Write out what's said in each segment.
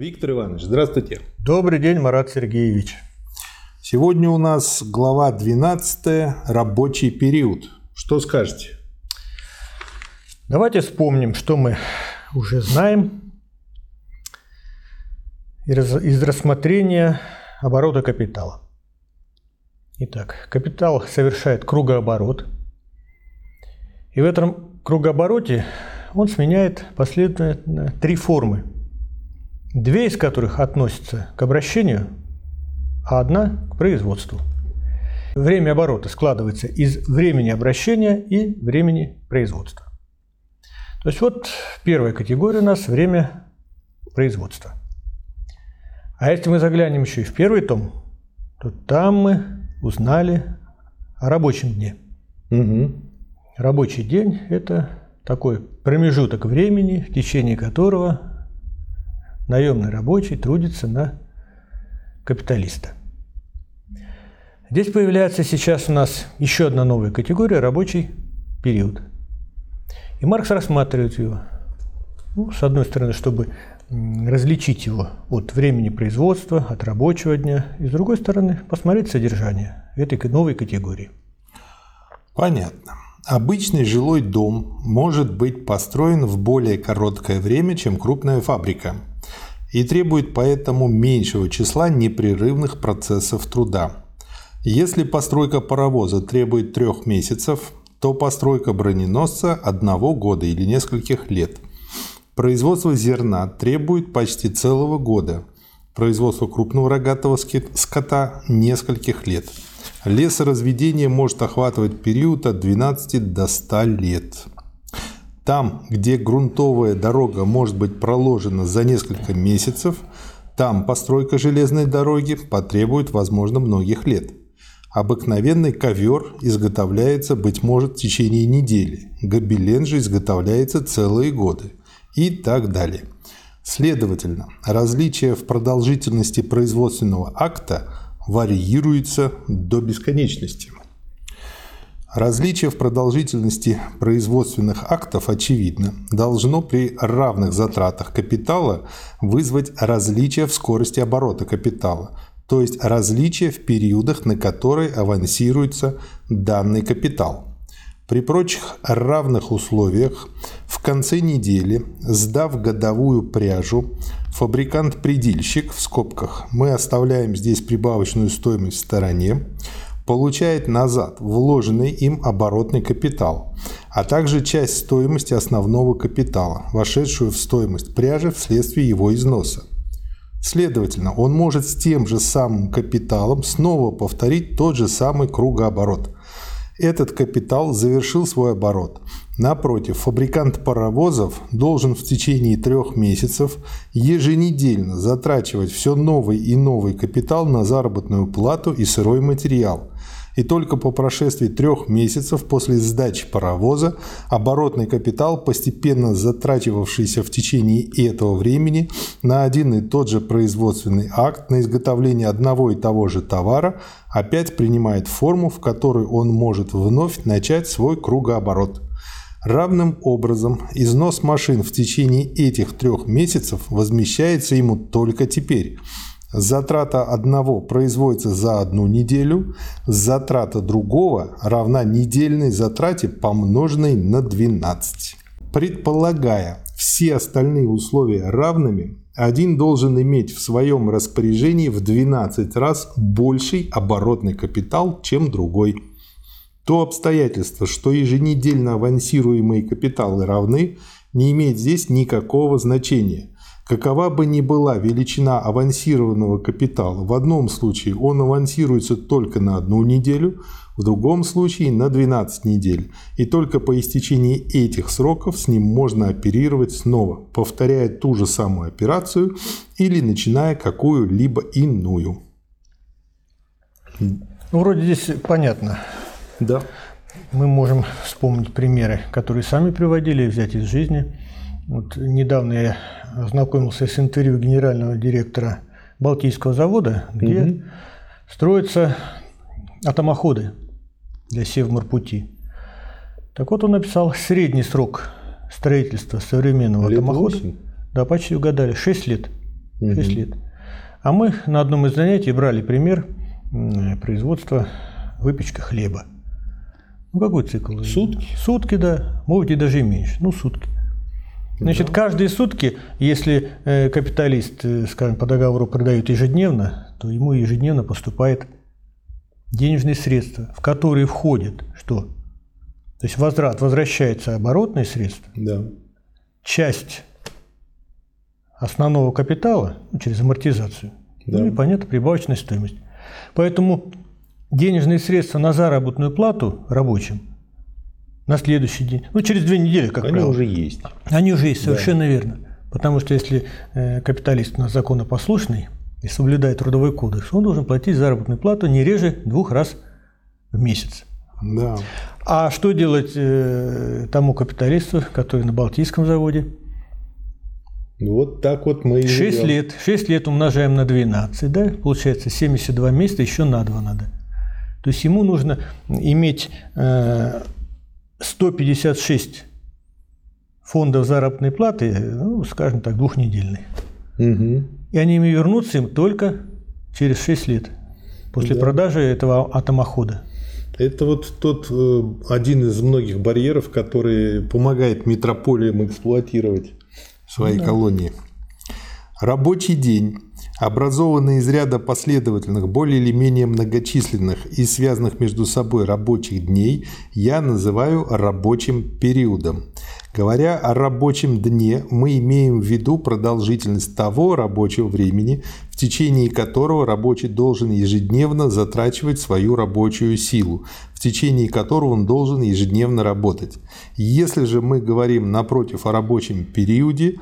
Виктор Иванович, здравствуйте. Добрый день, Марат Сергеевич. Сегодня у нас глава 12 «Рабочий период». Что скажете? Давайте вспомним, что мы уже знаем из рассмотрения оборота капитала. Итак, капитал совершает кругооборот. И в этом кругообороте он сменяет последовательно три формы – две из которых относятся к обращению, а одна к производству. Время оборота складывается из времени обращения и времени производства. То есть вот первая категория у нас время производства. А если мы заглянем еще и в первый том, то там мы узнали о рабочем дне. Угу. Рабочий день – это такой промежуток времени, в течение которого наемный рабочий трудится на капиталиста. Здесь появляется сейчас у нас еще одна новая категория – рабочий период. И Маркс рассматривает его, ну, с одной стороны, чтобы различить его от времени производства, от рабочего дня, и с другой стороны, посмотреть содержание этой новой категории. Понятно. Обычный жилой дом может быть построен в более короткое время, чем крупная фабрика – и требует поэтому меньшего числа непрерывных процессов труда. Если постройка паровоза требует трех месяцев, то постройка броненосца – одного года или нескольких лет. Производство зерна требует почти целого года. Производство крупного рогатого скота – нескольких лет. Лесоразведение может охватывать период от 12 до 100 лет. Там, где грунтовая дорога может быть проложена за несколько месяцев, там постройка железной дороги потребует, возможно, многих лет. Обыкновенный ковер изготовляется, быть может, в течение недели, гобелен же изготовляется целые годы и так далее. Следовательно, различие в продолжительности производственного акта варьируется до бесконечности. Различие в продолжительности производственных актов очевидно. Должно при равных затратах капитала вызвать различие в скорости оборота капитала, то есть различие в периодах, на которые авансируется данный капитал. При прочих равных условиях в конце недели, сдав годовую пряжу, фабрикант-предельщик, в скобках, мы оставляем здесь прибавочную стоимость в стороне, получает назад вложенный им оборотный капитал, а также часть стоимости основного капитала, вошедшую в стоимость пряжи вследствие его износа. Следовательно, он может с тем же самым капиталом снова повторить тот же самый кругооборот. Этот капитал завершил свой оборот. Напротив, фабрикант паровозов должен в течение трех месяцев еженедельно затрачивать все новый и новый капитал на заработную плату и сырой материал, и только по прошествии трех месяцев после сдачи паровоза оборотный капитал, постепенно затрачивавшийся в течение этого времени на один и тот же производственный акт на изготовление одного и того же товара, опять принимает форму, в которой он может вновь начать свой кругооборот. Равным образом износ машин в течение этих трех месяцев возмещается ему только теперь – Затрата одного производится за одну неделю, затрата другого равна недельной затрате, помноженной на 12. Предполагая все остальные условия равными, один должен иметь в своем распоряжении в 12 раз больший оборотный капитал, чем другой. То обстоятельство, что еженедельно авансируемые капиталы равны, не имеет здесь никакого значения – Какова бы ни была величина авансированного капитала, в одном случае он авансируется только на одну неделю, в другом случае на 12 недель. И только по истечении этих сроков с ним можно оперировать снова, повторяя ту же самую операцию или начиная какую-либо иную. Ну, вроде здесь понятно. Да. Мы можем вспомнить примеры, которые сами приводили, взять из жизни. Вот недавно я ознакомился с интервью генерального директора Балтийского завода, где угу. строятся атомоходы для Севморпути. Так вот он написал средний срок строительства современного лет атомохода. 8. Да, почти угадали, 6 лет. 6 угу. лет. А мы на одном из занятий брали пример производства выпечка хлеба. Ну, какой цикл? Сутки? Сутки, да. Может, и даже и меньше. Ну, сутки. Значит, да. каждые сутки, если э, капиталист, э, скажем, по договору продает ежедневно, то ему ежедневно поступает денежные средства, в которые входит что? То есть возврат, возвращается оборотные средства. Да. Часть основного капитала ну, через амортизацию. Да. Ну и, понятно, прибавочная стоимость. Поэтому денежные средства на заработную плату рабочим на следующий день, ну через две недели, как Они правило. уже есть. Они уже есть, совершенно да. верно. Потому что если э, капиталист у нас законопослушный и соблюдает трудовой кодекс, он должен платить заработную плату не реже двух раз в месяц. Да. А что делать э, тому капиталисту, который на Балтийском заводе? Вот так вот мы и 6 живем. лет. 6 лет умножаем на 12, да? Получается 72 месяца, еще на 2 надо. То есть ему нужно иметь э, 156 фондов заработной платы, ну, скажем так, двухнедельные. Угу. И они им вернутся им только через 6 лет после да. продажи этого атомохода. Это вот тот э, один из многих барьеров, который помогает метрополиям эксплуатировать свои да. колонии. Рабочий день, образованный из ряда последовательных, более или менее многочисленных и связанных между собой рабочих дней, я называю рабочим периодом. Говоря о рабочем дне, мы имеем в виду продолжительность того рабочего времени, в течение которого рабочий должен ежедневно затрачивать свою рабочую силу, в течение которого он должен ежедневно работать. Если же мы говорим напротив о рабочем периоде,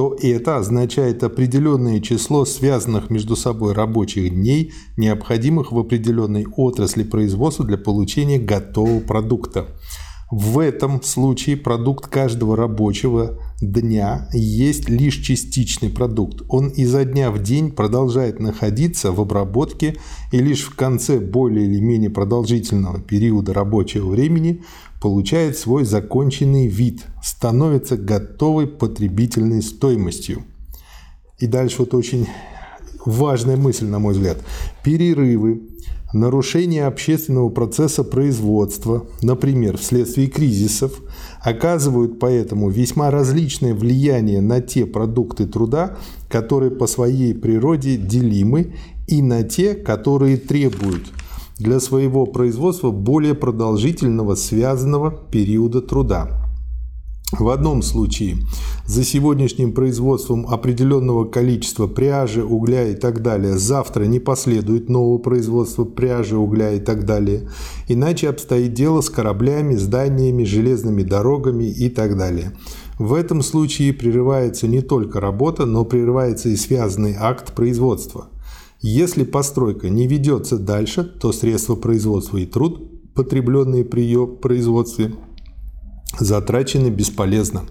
то это означает определенное число связанных между собой рабочих дней, необходимых в определенной отрасли производства для получения готового продукта. В этом случае продукт каждого рабочего дня есть лишь частичный продукт. Он изо дня в день продолжает находиться в обработке и лишь в конце более или менее продолжительного периода рабочего времени получает свой законченный вид, становится готовой потребительной стоимостью. И дальше вот очень важная мысль, на мой взгляд. Перерывы, нарушение общественного процесса производства, например, вследствие кризисов, оказывают поэтому весьма различное влияние на те продукты труда, которые по своей природе делимы, и на те, которые требуют для своего производства более продолжительного связанного периода труда. В одном случае за сегодняшним производством определенного количества пряжи, угля и так далее завтра не последует нового производства пряжи, угля и так далее. Иначе обстоит дело с кораблями, зданиями, железными дорогами и так далее. В этом случае прерывается не только работа, но прерывается и связанный акт производства – если постройка не ведется дальше, то средства производства и труд, потребленные при ее производстве, затрачены бесполезно.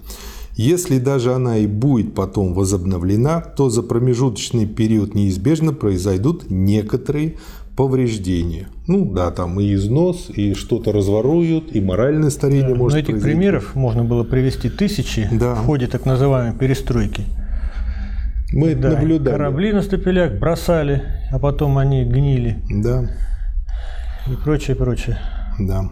Если даже она и будет потом возобновлена, то за промежуточный период неизбежно произойдут некоторые повреждения. Ну да, там и износ, и что-то разворуют, и моральное старение да, может Но этих произойти. примеров можно было привести тысячи да. в ходе так называемой перестройки. Мы да, наблюдали. Корабли на стапелях бросали, а потом они гнили. Да. И прочее, прочее. Да.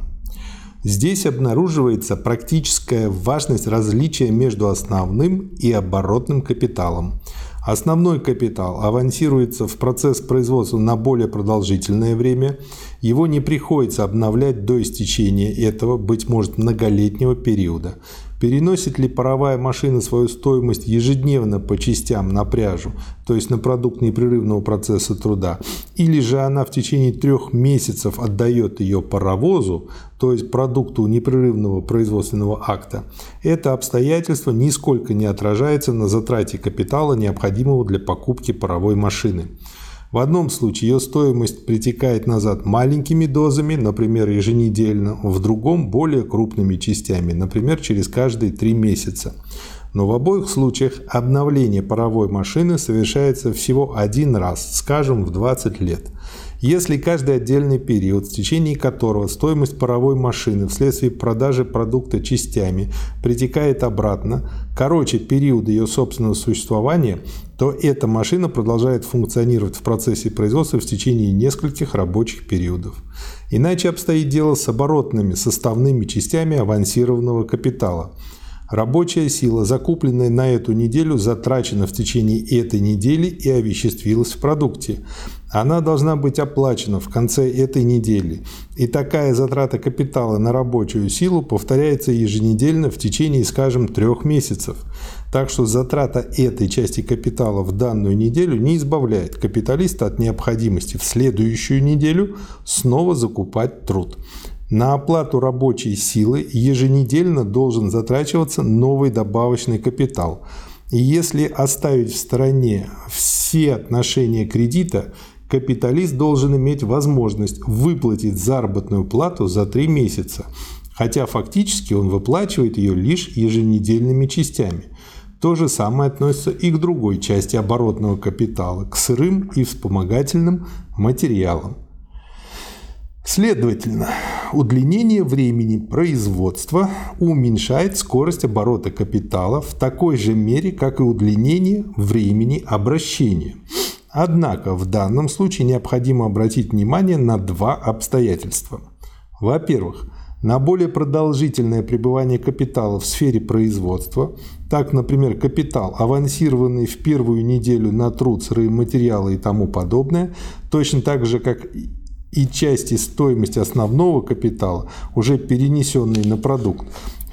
Здесь обнаруживается практическая важность различия между основным и оборотным капиталом. Основной капитал авансируется в процесс производства на более продолжительное время. Его не приходится обновлять до истечения этого, быть может, многолетнего периода. Переносит ли паровая машина свою стоимость ежедневно по частям на пряжу, то есть на продукт непрерывного процесса труда, или же она в течение трех месяцев отдает ее паровозу, то есть продукту непрерывного производственного акта, это обстоятельство нисколько не отражается на затрате капитала, необходимого для покупки паровой машины. В одном случае ее стоимость притекает назад маленькими дозами, например, еженедельно, в другом – более крупными частями, например, через каждые три месяца. но в обоих случаях обновление паровой машины совершается всего один раз, скажем, в 20 лет. Если каждый отдельный период, в течение которого стоимость паровой машины вследствие продажи продукта частями притекает обратно, короче период ее собственного существования, то эта машина продолжает функционировать в процессе производства в течение нескольких рабочих периодов. Иначе обстоит дело с оборотными составными частями авансированного капитала – Рабочая сила, закупленная на эту неделю, затрачена в течение этой недели и овеществилась в продукте. Она должна быть оплачена в конце этой недели. И такая затрата капитала на рабочую силу повторяется еженедельно в течение, скажем, трех месяцев. Так что затрата этой части капитала в данную неделю не избавляет капиталиста от необходимости в следующую неделю снова закупать труд. На оплату рабочей силы еженедельно должен затрачиваться новый добавочный капитал. И если оставить в стороне все отношения кредита, капиталист должен иметь возможность выплатить заработную плату за три месяца, хотя фактически он выплачивает ее лишь еженедельными частями. То же самое относится и к другой части оборотного капитала, к сырым и вспомогательным материалам. Следовательно, удлинение времени производства уменьшает скорость оборота капитала в такой же мере, как и удлинение времени обращения. Однако в данном случае необходимо обратить внимание на два обстоятельства. Во-первых, на более продолжительное пребывание капитала в сфере производства, так, например, капитал, авансированный в первую неделю на труд, сырые материалы и тому подобное, точно так же, как и части стоимости основного капитала, уже перенесенные на продукт,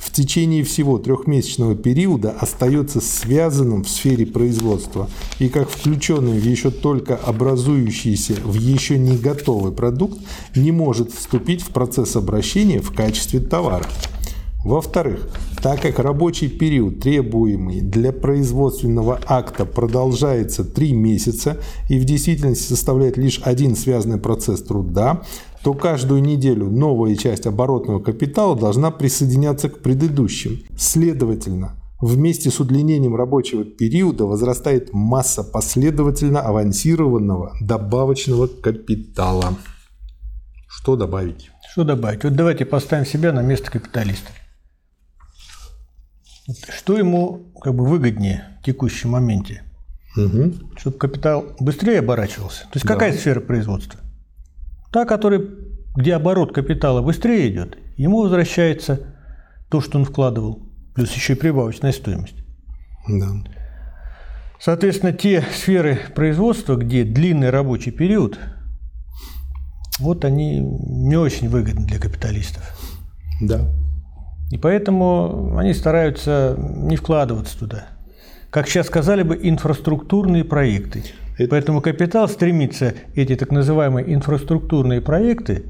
в течение всего трехмесячного периода остается связанным в сфере производства и как включенным в еще только образующийся в еще не готовый продукт не может вступить в процесс обращения в качестве товара. Во-вторых, так как рабочий период, требуемый для производственного акта, продолжается 3 месяца и в действительности составляет лишь один связанный процесс труда, то каждую неделю новая часть оборотного капитала должна присоединяться к предыдущим. Следовательно, вместе с удлинением рабочего периода возрастает масса последовательно авансированного добавочного капитала. Что добавить? Что добавить? Вот давайте поставим себя на место капиталиста. Что ему как бы выгоднее в текущем моменте? Угу. Чтобы капитал быстрее оборачивался. То есть да. какая сфера производства? Та, которая, где оборот капитала быстрее идет, ему возвращается то, что он вкладывал, плюс еще и прибавочная стоимость. Да. Соответственно, те сферы производства, где длинный рабочий период, вот они не очень выгодны для капиталистов. Да. И поэтому они стараются не вкладываться туда. Как сейчас сказали бы, инфраструктурные проекты. Это... Поэтому капитал стремится эти так называемые инфраструктурные проекты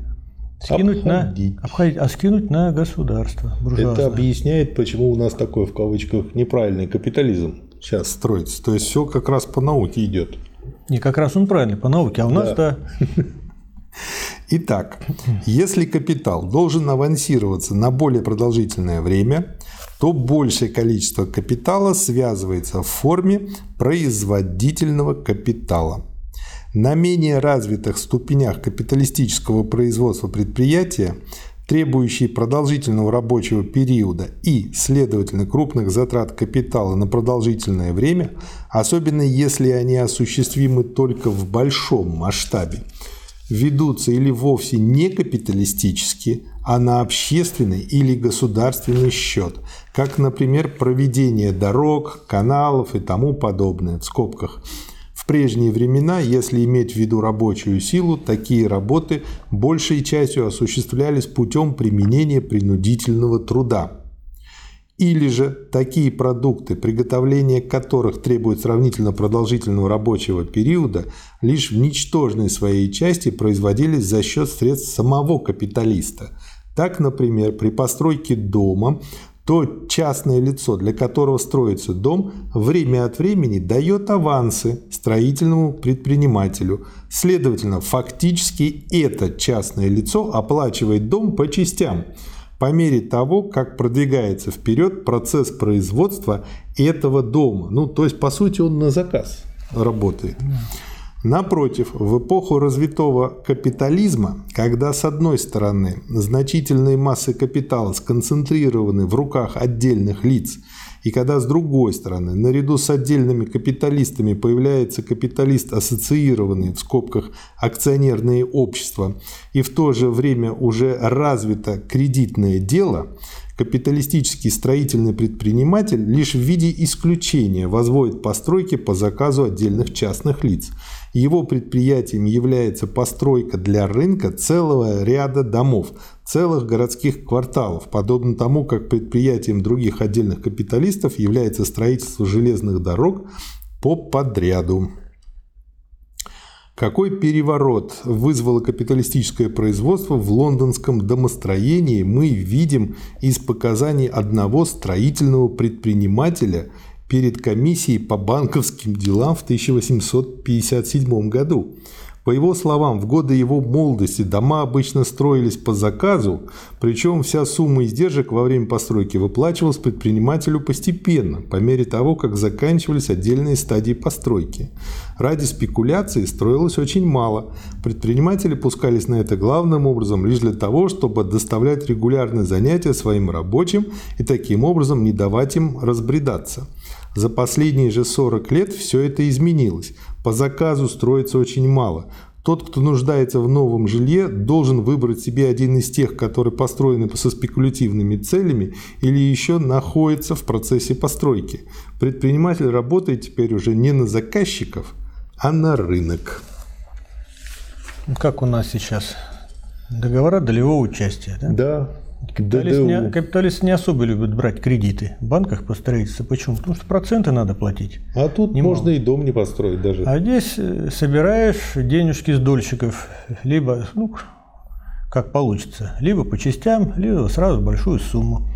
скинуть обходить. на обходить, а скинуть на государство. Это объясняет, почему у нас такой в кавычках неправильный капитализм сейчас строится. То есть все как раз по науке идет. Не, как раз он правильный по науке, а у нас да. Итак, если капитал должен авансироваться на более продолжительное время, то большее количество капитала связывается в форме производительного капитала. На менее развитых ступенях капиталистического производства предприятия, требующие продолжительного рабочего периода и, следовательно, крупных затрат капитала на продолжительное время, особенно если они осуществимы только в большом масштабе, ведутся или вовсе не капиталистически, а на общественный или государственный счет, как, например, проведение дорог, каналов и тому подобное, в скобках. В прежние времена, если иметь в виду рабочую силу, такие работы большей частью осуществлялись путем применения принудительного труда. Или же такие продукты, приготовление которых требует сравнительно продолжительного рабочего периода, лишь в ничтожной своей части производились за счет средств самого капиталиста. Так, например, при постройке дома то частное лицо, для которого строится дом, время от времени дает авансы строительному предпринимателю. Следовательно, фактически это частное лицо оплачивает дом по частям – по мере того, как продвигается вперед процесс производства этого дома. Ну, то есть, по сути, он на заказ работает. Напротив, в эпоху развитого капитализма, когда с одной стороны значительные массы капитала сконцентрированы в руках отдельных лиц, и когда с другой стороны, наряду с отдельными капиталистами появляется капиталист ассоциированный в скобках акционерные общества, и в то же время уже развито кредитное дело, Капиталистический строительный предприниматель лишь в виде исключения возводит постройки по заказу отдельных частных лиц. Его предприятием является постройка для рынка целого ряда домов, целых городских кварталов, подобно тому, как предприятием других отдельных капиталистов является строительство железных дорог по подряду. Какой переворот вызвало капиталистическое производство в лондонском домостроении, мы видим из показаний одного строительного предпринимателя перед комиссией по банковским делам в 1857 году. По его словам, в годы его молодости дома обычно строились по заказу, причем вся сумма издержек во время постройки выплачивалась предпринимателю постепенно, по мере того, как заканчивались отдельные стадии постройки. Ради спекуляции строилось очень мало. Предприниматели пускались на это главным образом лишь для того, чтобы доставлять регулярные занятия своим рабочим и таким образом не давать им разбредаться. За последние же 40 лет все это изменилось. По заказу строится очень мало. Тот, кто нуждается в новом жилье, должен выбрать себе один из тех, которые построены со спекулятивными целями или еще находится в процессе постройки. Предприниматель работает теперь уже не на заказчиков, а на рынок. Как у нас сейчас? Договора долевого участия, да? Да. Капиталисты не, капиталисты не особо любят брать кредиты в банках по строительству. Почему? Потому что проценты надо платить. А тут Немало. можно и дом не построить даже. А здесь э, собираешь денежки с дольщиков, либо, ну, как получится, либо по частям, либо сразу большую сумму.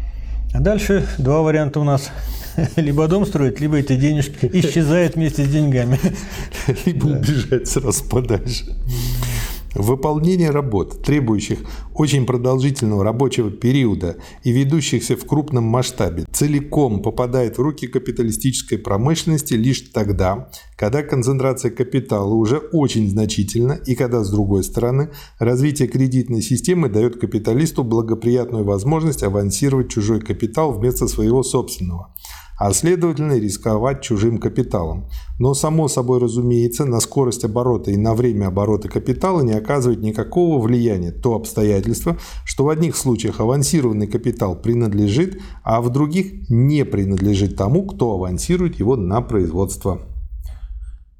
А дальше два варианта у нас. Либо дом строить, либо эти денежки исчезают вместе с деньгами. Либо убежать сразу подальше. Выполнение работ, требующих очень продолжительного рабочего периода и ведущихся в крупном масштабе, целиком попадает в руки капиталистической промышленности лишь тогда, когда концентрация капитала уже очень значительна и когда, с другой стороны, развитие кредитной системы дает капиталисту благоприятную возможность авансировать чужой капитал вместо своего собственного – а следовательно рисковать чужим капиталом. Но само собой разумеется, на скорость оборота и на время оборота капитала не оказывает никакого влияния то обстоятельство, что в одних случаях авансированный капитал принадлежит, а в других не принадлежит тому, кто авансирует его на производство.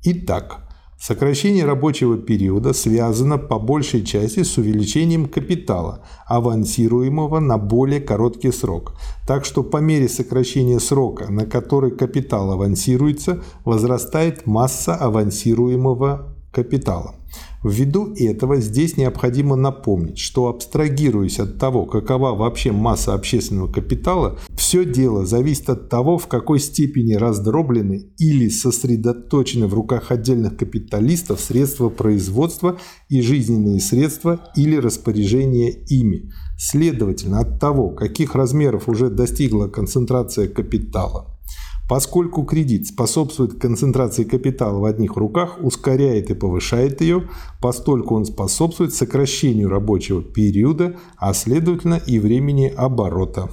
Итак, Сокращение рабочего периода связано по большей части с увеличением капитала, авансируемого на более короткий срок. Так что по мере сокращения срока, на который капитал авансируется, возрастает масса авансируемого капитала. Ввиду этого здесь необходимо напомнить, что абстрагируясь от того, какова вообще масса общественного капитала, все дело зависит от того, в какой степени раздроблены или сосредоточены в руках отдельных капиталистов средства производства и жизненные средства или распоряжения ими. Следовательно, от того, каких размеров уже достигла концентрация капитала, Поскольку кредит способствует концентрации капитала в одних руках, ускоряет и повышает ее, постольку он способствует сокращению рабочего периода, а следовательно и времени оборота.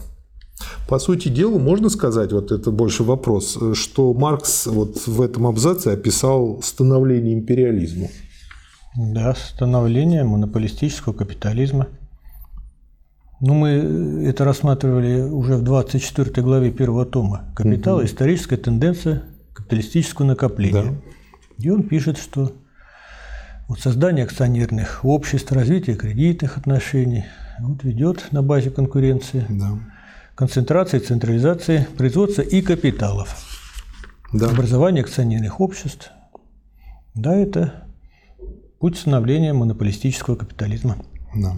По сути дела, можно сказать, вот это больше вопрос, что Маркс вот в этом абзаце описал становление империализма. Да, становление монополистического капитализма – ну, мы это рассматривали уже в 24 главе первого тома «Капитал. Угу. Историческая тенденция капиталистического накопления». Да. И он пишет, что вот создание акционерных обществ, развитие кредитных отношений вот ведет на базе конкуренции, да. Концентрации, централизации производства и капиталов. Да. Образование акционерных обществ. Да, это путь становления монополистического капитализма. Да.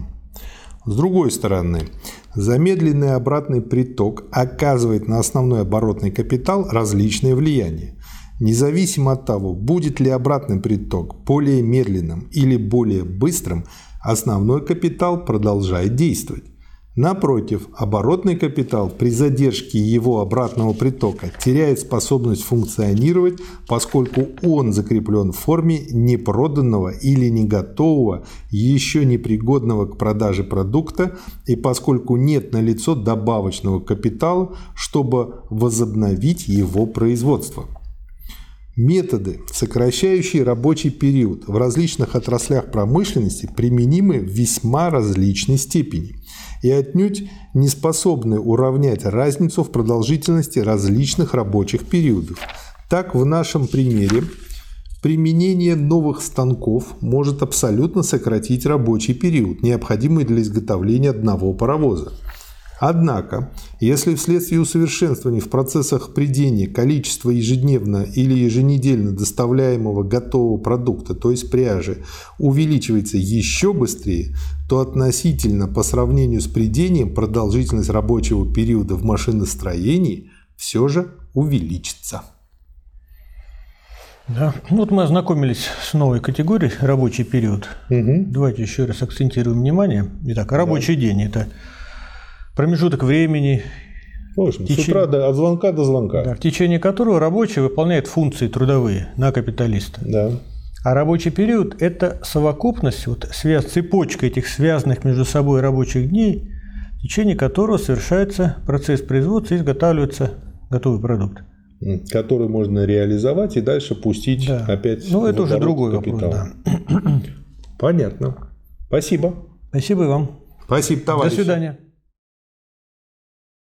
С другой стороны, замедленный обратный приток оказывает на основной оборотный капитал различные влияния. Независимо от того, будет ли обратный приток более медленным или более быстрым, основной капитал продолжает действовать. Напротив, оборотный капитал при задержке его обратного притока теряет способность функционировать, поскольку он закреплен в форме непроданного или не готового, еще непригодного к продаже продукта, и поскольку нет налицо добавочного капитала, чтобы возобновить его производство. Методы, сокращающие рабочий период в различных отраслях промышленности, применимы в весьма различной степени и отнюдь не способны уравнять разницу в продолжительности различных рабочих периодов. Так, в нашем примере применение новых станков может абсолютно сократить рабочий период, необходимый для изготовления одного паровоза. Однако, если вследствие усовершенствований в процессах придения количество ежедневно или еженедельно доставляемого готового продукта, то есть пряжи, увеличивается еще быстрее, то относительно по сравнению с придением продолжительность рабочего периода в машиностроении все же увеличится. Да. Вот мы ознакомились с новой категорией рабочий период. Угу. Давайте еще раз акцентируем внимание. Итак, рабочий да. день – это промежуток времени, Точно. Течение, с утра до, от звонка до звонка. Да, в течение которого рабочий выполняет функции трудовые на капиталиста. Да. А рабочий период – это совокупность, вот связь, цепочка этих связанных между собой рабочих дней, в течение которого совершается процесс производства и изготавливается готовый продукт. Который можно реализовать и дальше пустить да. опять Ну, это уже другой капитал. вопрос. Да. Понятно. Спасибо. Спасибо и вам. Спасибо, товарищи. До свидания.